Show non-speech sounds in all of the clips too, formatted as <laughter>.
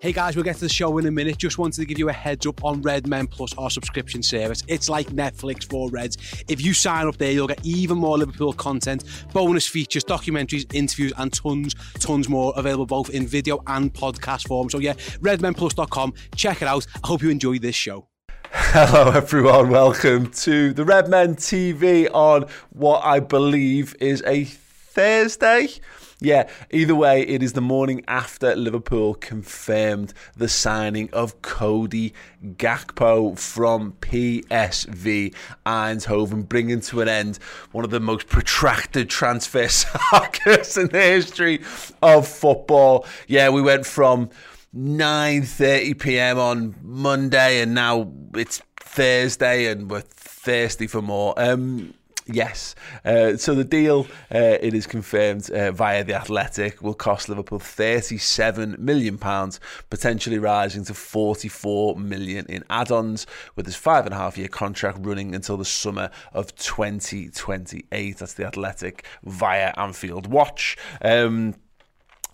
Hey guys, we'll get to the show in a minute. Just wanted to give you a heads up on Red Men Plus, our subscription service. It's like Netflix for Reds. If you sign up there, you'll get even more Liverpool content, bonus features, documentaries, interviews, and tons, tons more available both in video and podcast form. So yeah, redmenplus.com. Check it out. I hope you enjoy this show. Hello, everyone. Welcome to the Red Men TV on what I believe is a Thursday. Yeah, either way, it is the morning after Liverpool confirmed the signing of Cody Gakpo from PSV Eindhoven, bringing to an end one of the most protracted transfer <laughs> sagas in the history of football. Yeah, we went from 9:30 p.m. on Monday, and now it's Thursday, and we're thirsty for more. Um, Yes. Uh, so the deal, uh, it is confirmed uh, via the Athletic, will cost Liverpool 37 million pounds, potentially rising to £44 million in add-ons, with his five and a half year contract running until the summer of 2028. That's the Athletic via Anfield Watch. Um,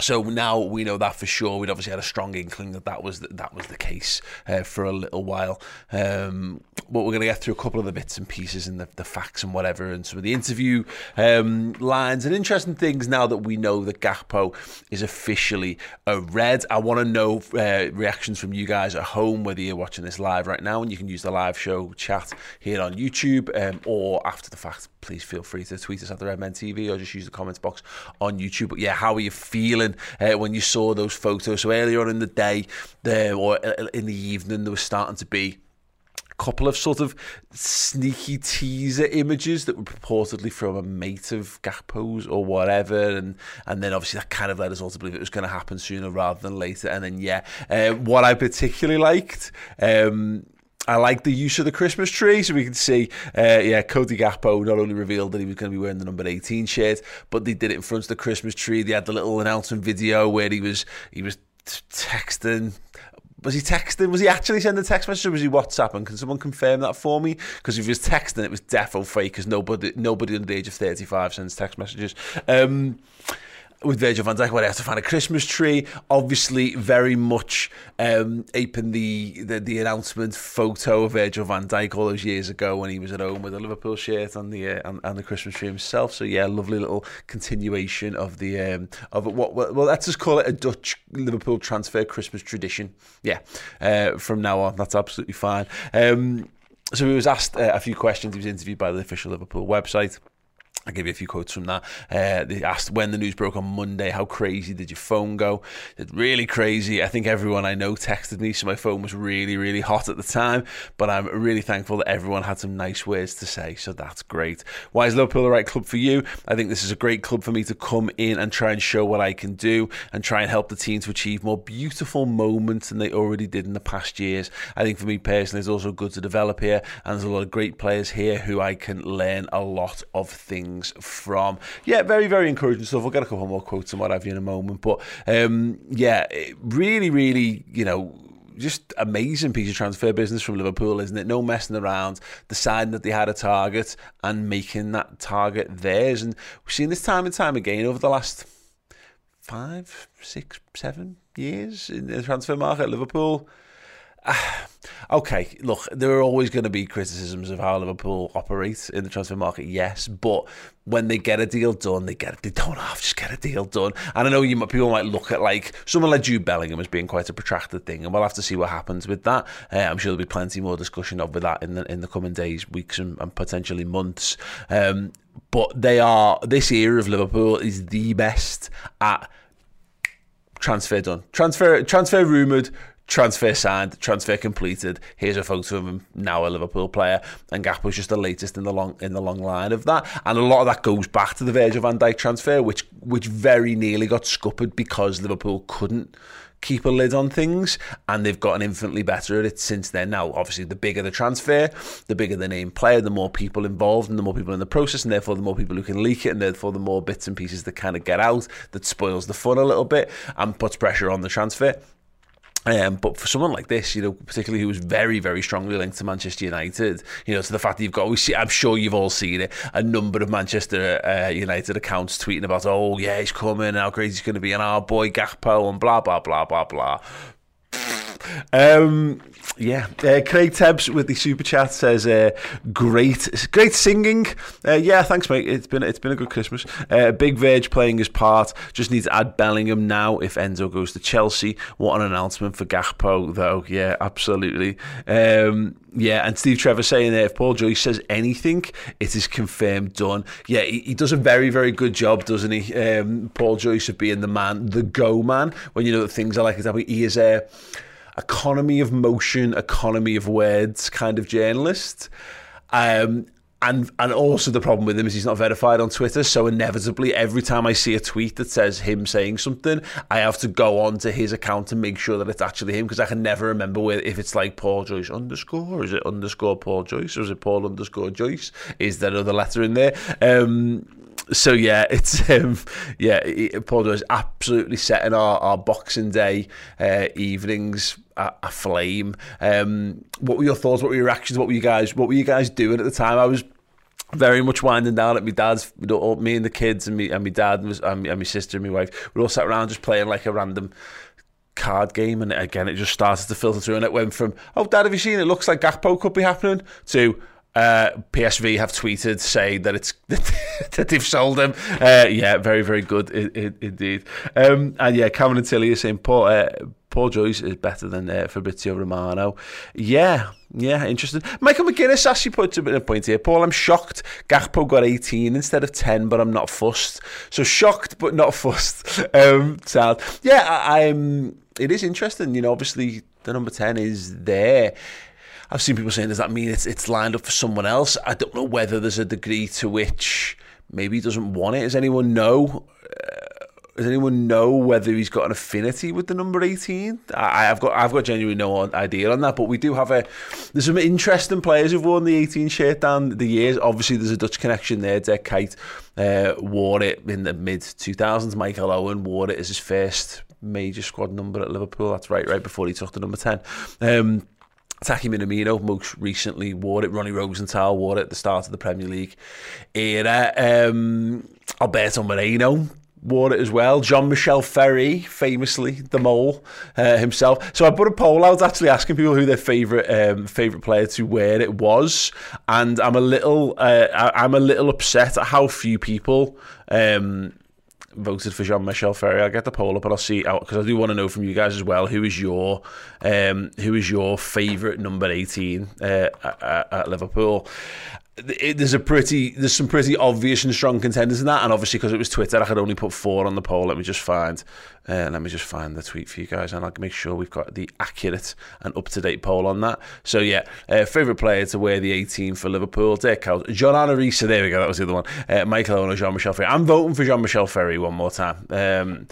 so now we know that for sure. We'd obviously had a strong inkling that that was the, that was the case uh, for a little while. Um, but we're going to get through a couple of the bits and pieces and the, the facts and whatever, and some of the interview um, lines and interesting things. Now that we know that Gakpo is officially a red, I want to know uh, reactions from you guys at home, whether you're watching this live right now, and you can use the live show chat here on YouTube um, or after the fact. Please feel free to tweet us at the Red Men TV or just use the comments box on YouTube. But yeah, how are you feeling? Uh, when you saw those photos. So earlier on in the day, there or in the evening, there was starting to be a couple of sort of sneaky teaser images that were purportedly from a mate of Gakpo's or whatever, and and then obviously that kind of led us all to believe it was going to happen sooner rather than later. And then yeah, uh, what I particularly liked. Um, I like the use of the Christmas tree, so we can see, uh, yeah, Cody Gakpo not only revealed that he was going to be wearing the number 18 shirt, but they did it in front of the Christmas tree. They had the little announcement video where he was he was texting. Was he texting? Was he actually sending text message or was he WhatsApping? Can someone confirm that for me? Because if he was texting, it was defo fake because nobody nobody under the age of 35 sends text messages. Um, with Virgil van Dijk, where they have to find a Christmas tree. Obviously, very much um, aping the, the, the announcement photo of Virgil van Dijk all those years ago when he was at home with a Liverpool shirt and the uh, and, and, the Christmas tree himself. So yeah, lovely little continuation of the um, of what well, let's just call it a Dutch Liverpool transfer Christmas tradition. Yeah, uh, from now on, that's absolutely fine. Um, so he was asked uh, a few questions. He was interviewed by the official Liverpool website. I'll give you a few quotes from that. Uh, they asked when the news broke on Monday, how crazy did your phone go? It's really crazy. I think everyone I know texted me, so my phone was really, really hot at the time. But I'm really thankful that everyone had some nice words to say, so that's great. Why is Liverpool the right club for you? I think this is a great club for me to come in and try and show what I can do and try and help the team to achieve more beautiful moments than they already did in the past years. I think for me personally, it's also good to develop here, and there's a lot of great players here who I can learn a lot of things things from. Yeah, very, very encouraging stuff. I'll get a couple more quotes and what have you in a moment. But um, yeah, really, really, you know, just amazing piece of transfer business from Liverpool, isn't it? No messing around, deciding that they had a target and making that target theirs. And we've seen this time and time again over the last five, six, seven years in the transfer market. Liverpool <sighs> okay, look, there are always going to be criticisms of how Liverpool operate in the transfer market, yes, but when they get a deal done, they get they don't have to just get a deal done. And I know you people might look at like someone like Jude Bellingham as being quite a protracted thing, and we'll have to see what happens with that. Uh, I'm sure there'll be plenty more discussion of with that in the in the coming days, weeks, and, and potentially months. Um, but they are this era of Liverpool is the best at transfer done, transfer transfer rumored, transfer signed, transfer completed. Here's a photo of him now a Liverpool player, and Gakpo's just the latest in the long in the long line of that. And a lot of that goes back to the Virgil van Dijk transfer, which which very nearly got scuppered because Liverpool couldn't keep a lid on things and they've gotten infinitely better at it since then now obviously the bigger the transfer the bigger the name player the more people involved and the more people in the process and therefore the more people who can leak it and therefore the more bits and pieces that kind of get out that spoils the fun a little bit and puts pressure on the transfer um, but for someone like this, you know, particularly who was very, very strongly linked to Manchester United, you know, to the fact that you've got, we see, I'm sure you've all seen it, a number of Manchester uh, United accounts tweeting about, oh, yeah, he's coming, how great he's going to be, and our boy Gakpo, and blah, blah, blah, blah, blah. Um, yeah, uh, Craig Tebbs with the super chat says, uh, "Great, great singing." Uh, yeah, thanks, mate. It's been it's been a good Christmas. Uh, Big Verge playing his part. Just need to add Bellingham now if Enzo goes to Chelsea. What an announcement for Gakpo, though. Yeah, absolutely. Um, yeah, and Steve Trevor saying there, if Paul Joyce says anything, it is confirmed done. Yeah, he, he does a very, very good job, doesn't he? Um, Paul Joyce of being the man, the go man, when you know that things are like that. He is a. Economy of motion, economy of words kind of journalist. Um, and and also the problem with him is he's not verified on Twitter. So inevitably, every time I see a tweet that says him saying something, I have to go on to his account to make sure that it's actually him because I can never remember where, if it's like Paul Joyce underscore, or is it underscore Paul Joyce, or is it Paul underscore Joyce? Is there another letter in there? Um, so yeah, <laughs> it's um, yeah, Paul Joyce absolutely setting our, our Boxing Day uh, evenings a, flame. Um, what were your thoughts? What were your reactions? What were you guys? What were you guys doing at the time? I was very much winding down at my dad's. Me and the kids and me and my dad and, my, and my sister and my wife. We all sat around just playing like a random card game, and again, it just started to filter through, and it went from "Oh, Dad, have you seen? It looks like Gakpo could be happening." to uh, PSV have tweeted saying that it's <laughs> that they've sold him. Uh, yeah, very very good indeed. Um, and yeah, Cameron Tilly are saying Paul uh, Paul Joyce is better than uh, Fabrizio Romano. Yeah, yeah, interesting. Michael McGuinness actually puts a bit of a point here. Paul, I'm shocked Gakpo got 18 instead of 10, but I'm not fussed. So shocked but not <laughs> fussed. Um, sad. Yeah, I, I'm. It is interesting. You know, obviously the number 10 is there. I've seen people saying, does that mean it's it's lined up for someone else? I don't know whether there's a degree to which maybe he doesn't want it. Does anyone know? Uh, does anyone know whether he's got an affinity with the number 18? I, have got I've got genuinely no idea on that, but we do have a there's some interesting players who've worn the 18 shirt down the years. Obviously, there's a Dutch connection there. Dirk Kuyt uh, wore it in the mid 2000s. Michael Owen wore it as his first major squad number at Liverpool. That's right, right before he took the number 10. Um, Taki Minamino most recently wore it. Ronnie Rosenthal wore it at the start of the Premier League era. Um, Alberto Moreno wore it as well. Jean Michel Ferri, famously the mole uh, himself. So I put a poll out actually asking people who their favourite um, favourite player to wear it was, and I'm a little uh, I'm a little upset at how few people. Um, voted for Jean Michel Ferri. I'll get the poll up and I'll see out because I do want to know from you guys as well who is your um, who is your favourite number eighteen uh, at, at Liverpool it, there's a pretty there's some pretty obvious and strong contenders in that and obviously because it was Twitter I could only put four on the poll. Let me just find uh, let me just find the tweet for you guys and I'll make sure we've got the accurate and up-to-date poll on that. So yeah uh, favourite player to wear the 18 for Liverpool Dirk Kuyt John Arne Riise there we go that was the other one. Uh, Michael Owen or Jean-Michel Ferri I'm voting for Jean-Michel Ferri one more time um,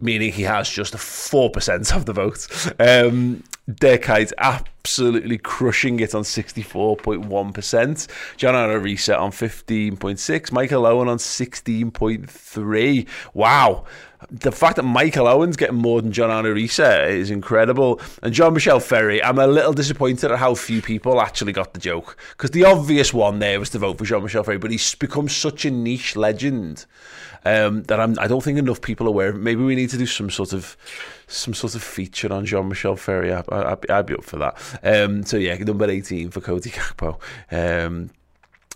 meaning he has just 4% of the vote um, Kuyt absolutely crushing it on 64.1%. John Arne Riise on 15.6. Michael Owen on 16.3. Wow the fact that Michael Owen's getting more than John Arne Riise is incredible. And John Michel Ferri, I'm a little disappointed at how few people actually got the joke. Because the obvious one there was to vote for John Michel Ferri, but he's become such a niche legend um, that I'm, I don't think enough people are aware. of. Maybe we need to do some sort of some sort of feature on Jean Michel Ferri. I, would I'd be up for that. Um, so yeah, number 18 for Cody Gakpo. Um,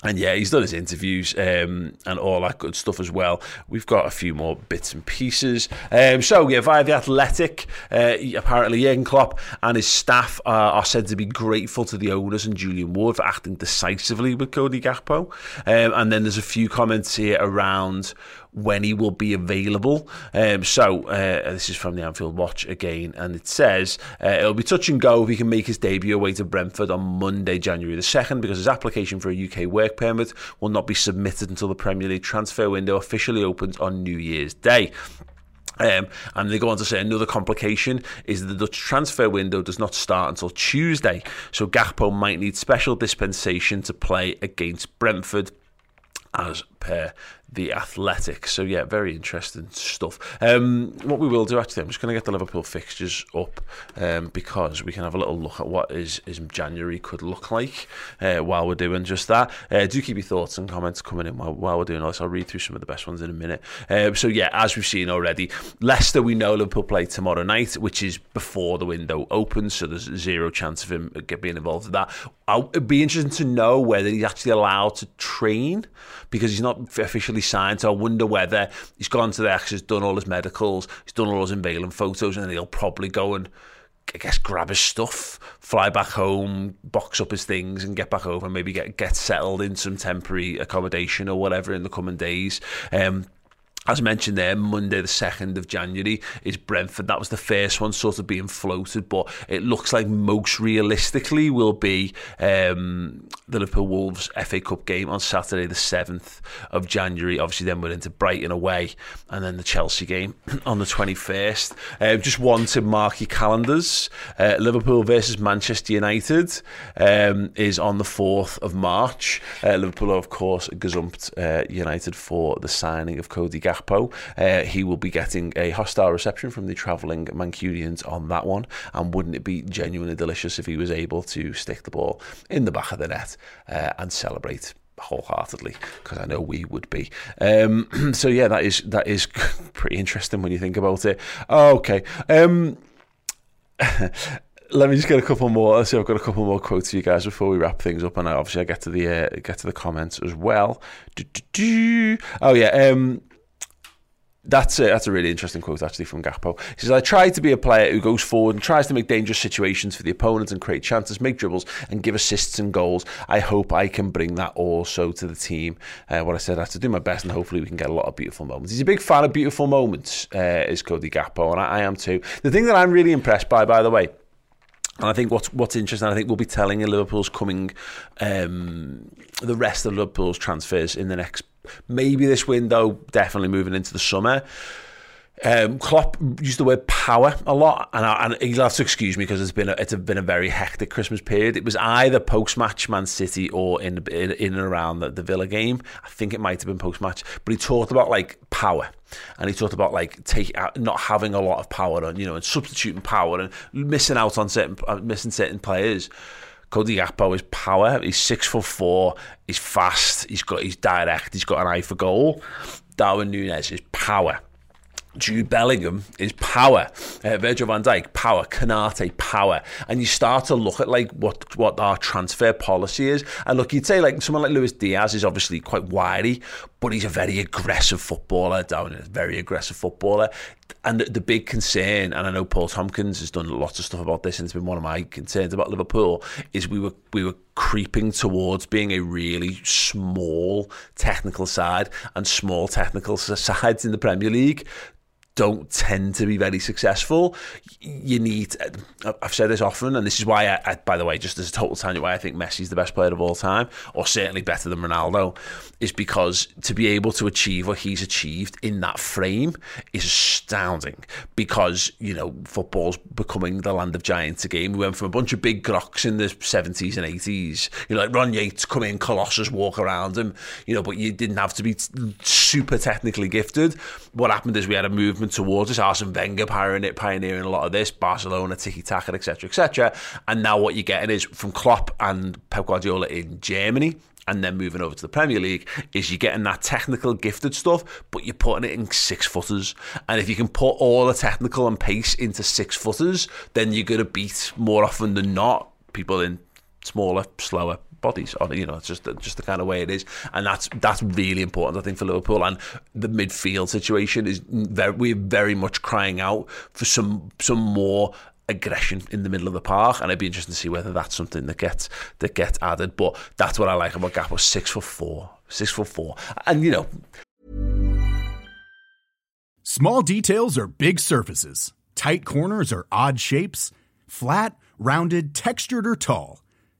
and yeah, he's done his interviews um, and all that good stuff as well. We've got a few more bits and pieces. Um, so yeah, via the Athletic, uh, apparently Jurgen Klopp and his staff are, are, said to be grateful to the owners and Julian Ward for acting decisively with Cody Gakpo. Um, and then there's a few comments here around when he will be available. Um, so uh, this is from the Anfield Watch again, and it says uh, it'll be touch and go if he can make his debut away to Brentford on Monday, January the 2nd, because his application for a UK work permit will not be submitted until the Premier League transfer window officially opens on New Year's Day. Um, and they go on to say another complication is that the Dutch transfer window does not start until Tuesday. So Gakpo might need special dispensation to play against Brentford as per the Athletic. So yeah, very interesting stuff. Um, what we will do actually, I'm just going to get the Liverpool fixtures up um, because we can have a little look at what is, is January could look like uh, while we're doing just that. Uh, do keep your thoughts and comments coming in while, while, we're doing this. I'll read through some of the best ones in a minute. Uh, so yeah, as we've seen already, Leicester we know Liverpool play tomorrow night, which is before the window opens, so there's zero chance of him being involved in that. I'll, it'd be interesting to know whether he's actually allowed to train because he's not officially signed. So I wonder whether he's gone to the X, done all his medicals, he's done all his unveiling photos, and then he'll probably go and I guess grab his stuff, fly back home, box up his things, and get back over. Maybe get get settled in some temporary accommodation or whatever in the coming days. Um, as mentioned there, Monday the 2nd of January is Brentford. That was the first one sort of being floated, but it looks like most realistically will be um, the Liverpool Wolves FA Cup game on Saturday the 7th of January. Obviously, then we're into Brighton away and then the Chelsea game <clears throat> on the 21st. Uh, just one to mark your calendars. Uh, Liverpool versus Manchester United um, is on the 4th of March. Uh, Liverpool, of course, gazumped uh, United for the signing of Cody Gakpo. Uh, he will be getting a hostile reception from the travelling Mancunians on that one. And wouldn't it be genuinely delicious if he was able to stick the ball in the back of the net uh, and celebrate wholeheartedly because I know we would be. Um, <clears throat> so yeah, that is that is <laughs> pretty interesting when you think about it. Okay. Um, <laughs> let me just get a couple more. See, I've got a couple more quotes for you guys before we wrap things up, and obviously I get to the uh, get to the comments as well. Oh yeah, um, that's a, that's a really interesting quote actually from Gakpo. He says, I try to be a player who goes forward and tries to make dangerous situations for the opponent and create chances, make dribbles and give assists and goals. I hope I can bring that also to the team. Uh, what I said, I have to do my best and hopefully we can get a lot of beautiful moments. He's a big fan of beautiful moments, uh, is Cody Gakpo, and I, I am too. The thing that I'm really impressed by, by the way, and I think what's what's interesting, I think we'll be telling in Liverpool's coming, um, the rest of Liverpool's transfers in the next maybe this window, definitely moving into the summer. Um, Klopp used the word power a lot, and, I, and he'll have to excuse me because it's been a, it's been a very hectic Christmas period. It was either post match Man City or in, in, in and around the, the Villa game. I think it might have been post match, but he talked about like power, and he talked about like take not having a lot of power and you know and substituting power and missing out on certain uh, missing certain players. Cody Gakpo is power. He's six foot four. He's fast. He's got. He's direct. He's got an eye for goal. Darwin Nunez is power. Jude Bellingham is power. Uh, Virgil van Dijk, power. Konate, power. And you start to look at like what what our transfer policy is. And look, you'd say like someone like Luis Diaz is obviously quite wiry, but he's a very aggressive footballer. Down, a very aggressive footballer. And the, the big concern, and I know Paul Tompkins has done lots of stuff about this, and it's been one of my concerns about Liverpool, is we were we were creeping towards being a really small technical side and small technical <laughs> sides in the Premier League don't tend to be very successful. You need, I've said this often, and this is why, I, I, by the way, just as a total tangent, why I think Messi's the best player of all time, or certainly better than Ronaldo, is because to be able to achieve what he's achieved in that frame is astounding. Because, you know, football's becoming the land of giants again. We went from a bunch of big grocks in the 70s and 80s, you know, like Ron Yeats come in, Colossus walk around him, you know, but you didn't have to be super technically gifted. What happened is we had a movement towards this. Arsene Wenger pioneering, pioneering a lot of this, Barcelona, tiki taka, etc., etc. And now what you're getting is from Klopp and Pep Guardiola in Germany and then moving over to the Premier League is you're getting that technical gifted stuff, but you're putting it in six footers. And if you can put all the technical and pace into six footers, then you're going to beat more often than not people in smaller, slower bodies. Or, you know, it's just just the kind of way it is, and that's that's really important, I think, for Liverpool. And the midfield situation is very, we're very much crying out for some some more aggression in the middle of the park, and it'd be interesting to see whether that's something that gets that gets added. But that's what I like about Gakpo, six foot four, six foot four, and you know. Small details are big surfaces. Tight corners are odd shapes. Flat, rounded, textured, or tall.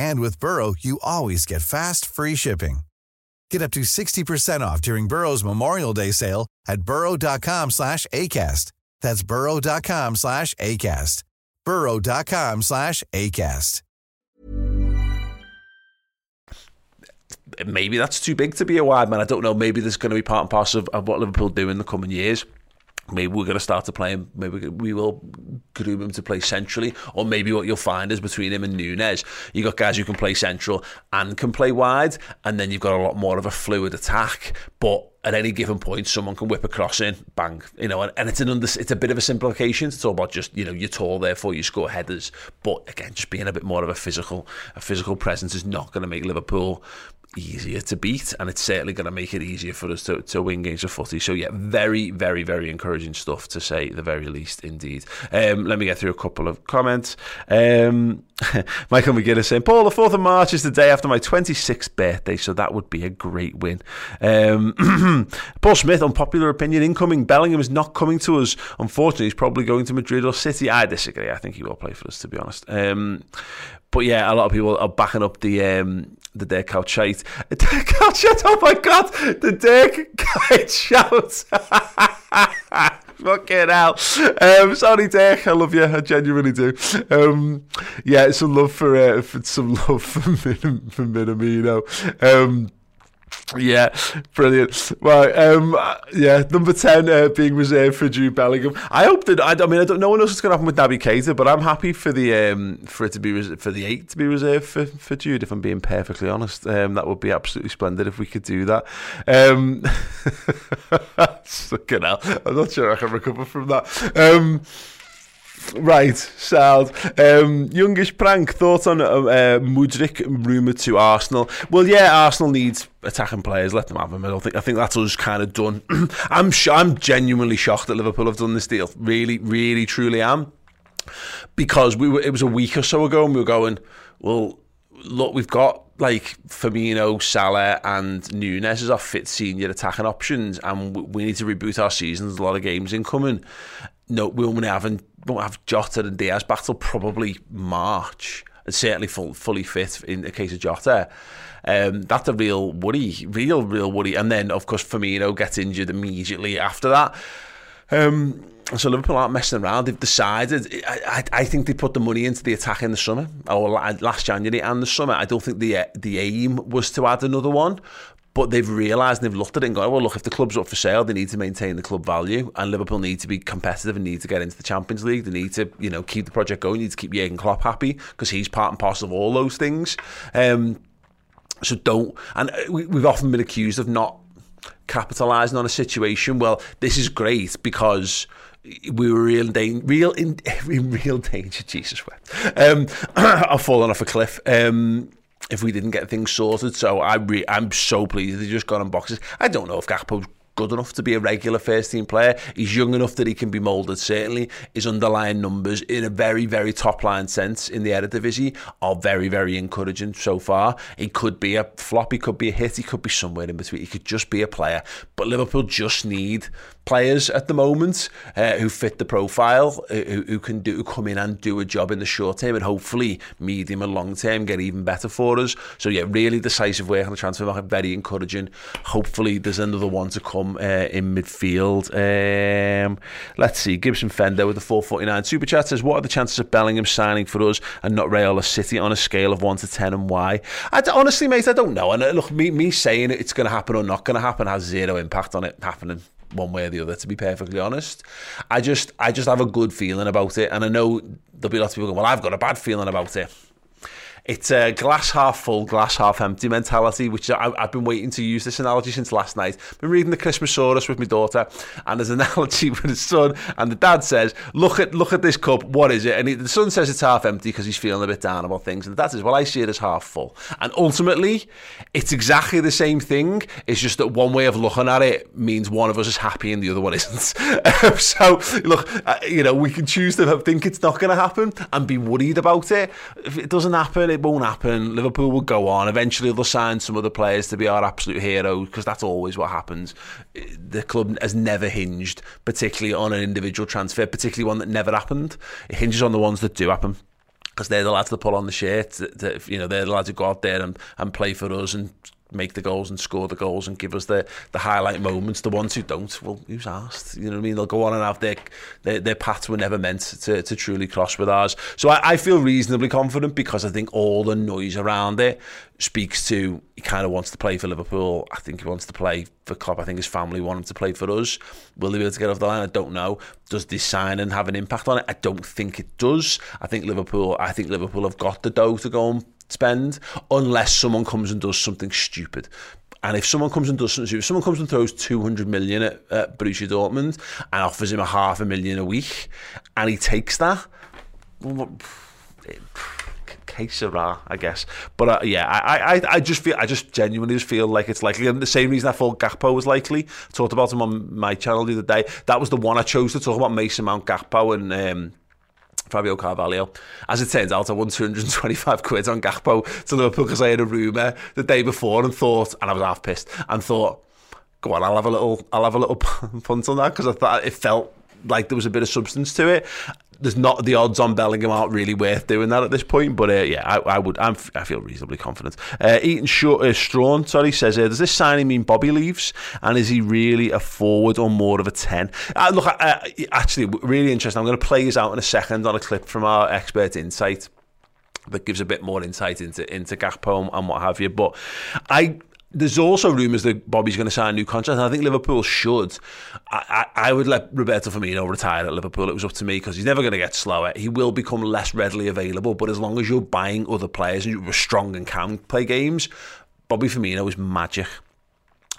And with Burrow, you always get fast, free shipping. Get up to 60% off during Burrow's Memorial Day sale at burrow.com slash ACAST. That's burrow.com slash ACAST. burrow.com slash ACAST. Maybe that's too big to be a wide man. I don't know. Maybe there's going to be part and parcel of, of what Liverpool do in the coming years maybe we're going to start to play him. Maybe we will him to play centrally, or maybe what you'll find is between him and Nunez, you've got guys who can play central and can play wide, and then you've got a lot more of a fluid attack. But at any given point, someone can whip a cross in, bang, you know, and, and it's an under, it's a bit of a simplification. It's all about just you know you're tall, therefore you score headers. But again, just being a bit more of a physical, a physical presence is not going to make Liverpool easier to beat, and it's certainly going to make it easier for us to, to win games of footy. So yeah, very, very, very encouraging stuff to say the very least, indeed. Um, let me get through a couple of comments. Um, <laughs> Michael McGinnis saying, Paul, the 4th of March is the day after my 26th birthday, so that would be a great win. Um, <clears throat> Paul Smith, unpopular opinion, incoming. Bellingham is not coming to us. Unfortunately, he's probably going to Madrid or City. I disagree. I think he will play for us, to be honest. But yeah, a lot of people are backing up the um, the Dirk Kuyt shout. Dirk Kuyt shout, oh my god, the Dirk Kuyt shout. Fucking hell. Um, sorry, Dirk, I love you. I genuinely do. Um, yeah, it's some love for, uh, for some <laughs> love for, Min- for Minamino. Um, yeah, brilliant. Right, um, yeah, number 10 uh, being reserved for Jude Bellingham. I hope that, I, I mean, I don't know what else is going to happen with Naby Keita, but I'm happy for the um, for it to be, res- for the 8 to be reserved for, for Jude, if I'm being perfectly honest. Um, that would be absolutely splendid if we could do that. Um, <laughs> fucking hell, I'm not sure I can recover from that. Um, Right, sound. Um, youngish prank thoughts on uh, uh, Mudryk rumoured to Arsenal. Well, yeah, Arsenal needs attacking players. Let them have them. I don't think. I think that's us kind of done. <clears throat> I'm sh- I'm genuinely shocked that Liverpool have done this deal. Really, really, truly am. Because we were. It was a week or so ago, and we were going. Well, look, we've got like Firmino, Salah, and Nunez as our fit senior attacking options, and we need to reboot our seasons. A lot of games incoming. No, we only haven't won't have Jota and Diaz back till probably March. and certainly full, fully fit in the case of Jota. Um, that's a real worry, real, real worry. And then, of course, Firmino gets injured immediately after that. Um, so Liverpool aren't messing around. They've decided. I, I, I, think they put the money into the attack in the summer, or last January and the summer. I don't think the the aim was to add another one, but they've realised and they've looked at it and gone, well, look, if the club's up for sale, they need to maintain the club value, and Liverpool need to be competitive and need to get into the Champions League. They need to, you know, keep the project going. They need to keep Jurgen Klopp happy because he's part and parcel of all those things. Um, so don't. And uh, we, we've often been accused of not capitalising on a situation. Well, this is great because we were real in real in, <laughs> in real danger. Jesus wept. Um, <clears throat> I've fallen off a cliff. Um, if we didn't get things sorted, so I re- I'm so pleased they just got on boxes. I don't know if Gakpo's good enough to be a regular first team player. He's young enough that he can be moulded. Certainly, his underlying numbers in a very, very top line sense in the Eredivisie are very, very encouraging so far. He could be a flop, he could be a hit, he could be somewhere in between. He could just be a player. But Liverpool just need players at the moment uh, who fit the profile, who, who can do come in and do a job in the short term, and hopefully medium and long term get even better for us. So yeah, really decisive work on the transfer market, very encouraging. Hopefully, there's another one to come uh, in midfield. Um, let's see, Gibson Fender with the 449 super chat says, "What are the chances of Bellingham signing for us and not Real or City on a scale of one to ten, and why?" I, honestly, mate, I don't know. And uh, look, me me saying it's going to happen or not going to happen has zero impact on it happening one way or the other. To be perfectly honest, I just I just have a good feeling about it, and I know there'll be lots of people going, "Well, I've got a bad feeling about it." It's a glass half full, glass half empty mentality, which I, have been waiting to use this analogy since last night. I've been reading the Christmasaurus with my daughter, and there's an <laughs> analogy with his son, and the dad says, "Look at look at this cup. What is it?" And he, the son says it's half empty because he's feeling a bit down about things, and the dad says, "Well, I see it as half full." And ultimately, it's exactly the same thing. It's just that one way of looking at it means one of us is happy and the other one <laughs> isn't. <laughs> so look, uh, you know, we can choose to think it's not going to happen and be worried about it. If it doesn't happen, it won't happen. Liverpool will go on. Eventually, they'll sign some other players to be our absolute heroes because that's always what happens. The club has never hinged, particularly on an individual transfer, particularly one that never happened. It hinges on the ones that do happen because they're the lads that pull on the shirt. That, you know, they're the lads who go out there and, and play for us and make the goals and score the goals and give us the, the highlight moments. The ones who don't, well, who's asked? You know what I mean? They'll go on and have their their, their paths were never meant to, to truly cross with ours. So I, I feel reasonably confident because I think all the noise around it speaks to he kind of wants to play for Liverpool. I think he wants to play for Klopp. I think his family want him to play for us. Will they be able to get off the line? I don't know. Does this signing have an impact on it? I don't think it does. I think Liverpool. I think Liverpool have got the dough to go and spend unless someone comes and does something stupid. And if someone comes and does something, if someone comes and throws 200 million at, at Borussia Dortmund and offers him a half a million a week, and he takes that, case I guess. But uh, yeah, I, I, I just feel, I just genuinely just feel like it's likely. And the same reason I thought Gakpo was likely. I talked about him on my channel the other day. That was the one I chose to talk about Mason Mount, Gakpo, and um, Fabio Carvalho. As it turns out, I won 225 quid on Gakpo to Liverpool because I had a rumour the day before and thought, and I was half pissed, and thought, go on, I'll have a little, I'll have a little <laughs> punt on that because I thought it felt like there was a bit of substance to it there's not the odds on Bellingham aren't really worth doing that at this point. But uh, yeah, I, I, would. I'm, i feel reasonably confident. Uh, Eaton Short, uh, Strawn, sorry, says, uh, does this signing mean Bobby leaves, and is he really a forward or more of a ten? Uh, look, actually, really interesting. I'm going to play this out in a second on a clip from our expert insight that gives a bit more insight into into Gakpo and what have you. But I there's also rumours that Bobby's going to sign a new contract, I think Liverpool should. I, I, I would let Roberto Firmino retire at Liverpool. It was up to me because he's never going to get slower. He will become less readily available, but as long as you're buying other players and you're strong and can play games, Bobby Firmino is magic.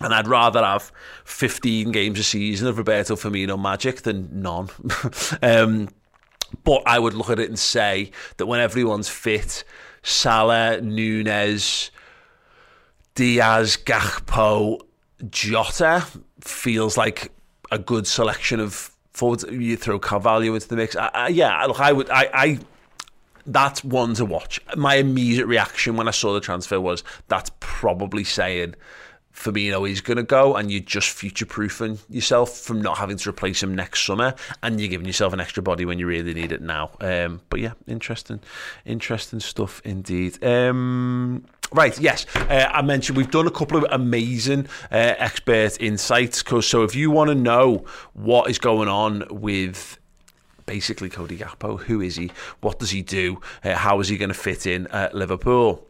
And I'd rather have 15 games a season of Roberto Firmino magic than none. <laughs> um, but I would look at it and say that when everyone's fit, Salah, Nunez, Diaz, Gakpo, Jota feels like a good selection of forwards. You throw Carvalho into the mix. I, I, yeah, look, I would, I, I, that's one to watch. My immediate reaction when I saw the transfer was that's probably saying Firmino is going to go, and you're just future proofing yourself from not having to replace him next summer, and you're giving yourself an extra body when you really need it now. Um, but yeah, interesting, interesting stuff indeed. Um, Right, yes. Uh, I mentioned we've done a couple of amazing uh, expert insights. Cause, so if you want to know what is going on with basically Cody Gakpo, who is he? What does he do? Uh, how is he going to fit in at Liverpool?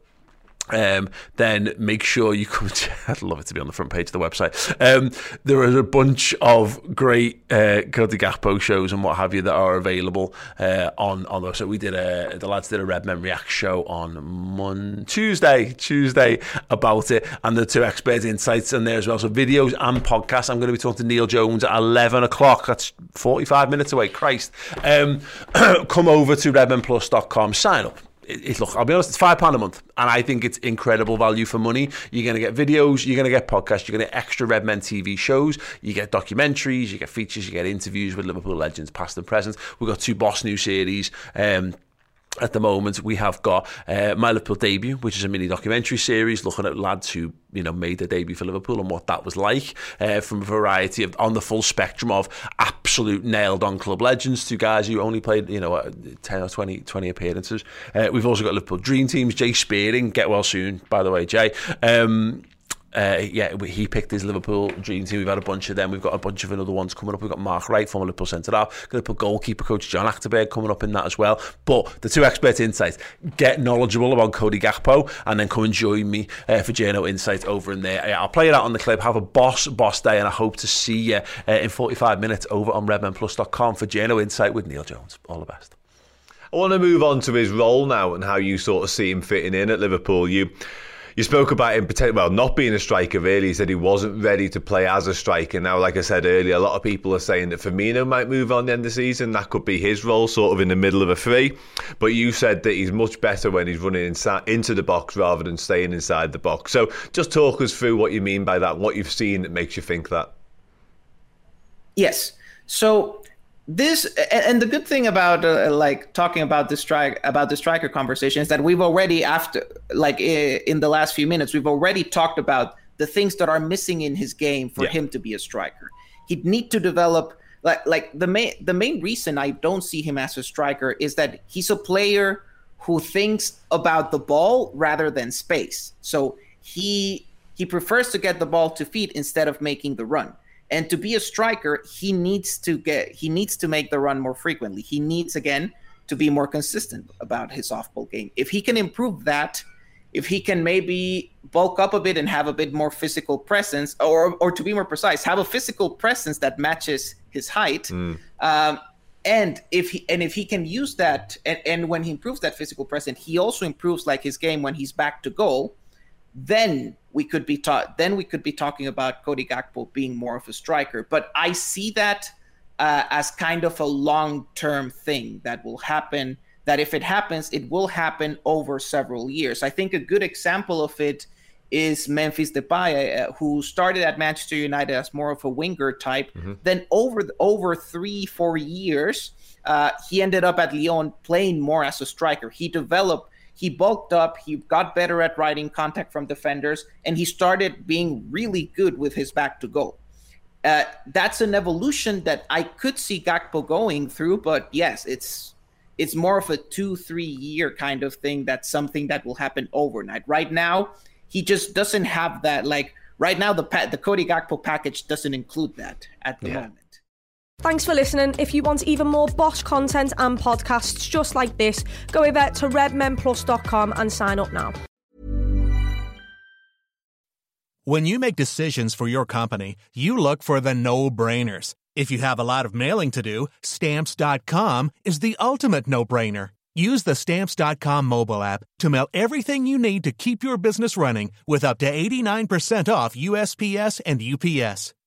Um, then make sure you come. To, <laughs> I'd love it to be on the front page of the website. Um, there are a bunch of great uh, Cody Gakpo shows and what have you that are available uh, on on those. So we did a the lads did a Red Men React show on Mon Tuesday Tuesday about it, and the two expert insights in there as well. So videos and podcasts. I'm going to be talking to Neil Jones at 11 o'clock. That's 45 minutes away. Christ, um, <clears throat> come over to redmenplus.com. Sign up it, look, I'll be honest, it's five pound a month, and I think it's incredible value for money. You're going to get videos, you're going to get podcasts, you're going to get extra Red Men TV shows, you get documentaries, you get features, you get interviews with Liverpool legends, past and present. We've got two Boss New series. Um, at the moment, we have got uh, My Liverpool Debut, which is a mini documentary series looking at lads who you know made their debut for Liverpool and what that was like, uh, from a variety of on the full spectrum of absolute nailed on club legends to guys who only played you know uh, ten or 20, 20 appearances. Uh, we've also got Liverpool Dream Teams, Jay Spearing, get well soon, by the way, Jay. Um, uh, yeah, he picked his Liverpool dream team. We've had a bunch of them. We've got a bunch of another ones coming up. We've got Mark Wright, former Liverpool centre half. Going to put goalkeeper coach John Achterberg coming up in that as well. But the two expert insights: get knowledgeable about Cody Gakpo, and then come and join me uh, for JNO Insight over in there. I'll play it out on the clip. Have a boss boss day, and I hope to see you uh, in 45 minutes over on RedmenPlus.com for JNO Insight with Neil Jones. All the best. I want to move on to his role now and how you sort of see him fitting in at Liverpool. You you spoke about him potentially well not being a striker really. He said he wasn't ready to play as a striker. Now, like I said earlier, a lot of people are saying that Firmino might move on the end of the season. That could be his role, sort of in the middle of a three. But you said that he's much better when he's running inside, into the box rather than staying inside the box. So just talk us through what you mean by that, what you've seen that makes you think that. Yes. So this and the good thing about uh, like talking about the strike about the striker conversation is that we've already after like in the last few minutes we've already talked about the things that are missing in his game for yeah. him to be a striker. He'd need to develop like like the main the main reason i don't see him as a striker is that he's a player who thinks about the ball rather than space. So he he prefers to get the ball to feet instead of making the run and to be a striker, he needs to get he needs to make the run more frequently. He needs again to be more consistent about his off-ball game. If he can improve that, if he can maybe bulk up a bit and have a bit more physical presence, or or to be more precise, have a physical presence that matches his height. Mm. Um, and if he and if he can use that, and, and when he improves that physical presence, he also improves like his game when he's back to goal then we could be ta- then we could be talking about Cody Gakpo being more of a striker. But I see that uh, as kind of a long term thing that will happen. That if it happens, it will happen over several years. I think a good example of it is Memphis Depay, uh, who started at Manchester United as more of a winger type. Mm-hmm. Then over over three four years, uh, he ended up at Lyon playing more as a striker. He developed he bulked up, he got better at riding contact from defenders, and he started being really good with his back to goal. Uh, that's an evolution that I could see Gakpo going through, but yes, it's it's more of a two three year kind of thing. That's something that will happen overnight. Right now, he just doesn't have that. Like right now, the pa- the Cody Gakpo package doesn't include that at the yeah. moment. Thanks for listening. If you want even more Bosch content and podcasts just like this, go over to redmenplus.com and sign up now. When you make decisions for your company, you look for the no brainers. If you have a lot of mailing to do, stamps.com is the ultimate no brainer. Use the stamps.com mobile app to mail everything you need to keep your business running with up to 89% off USPS and UPS.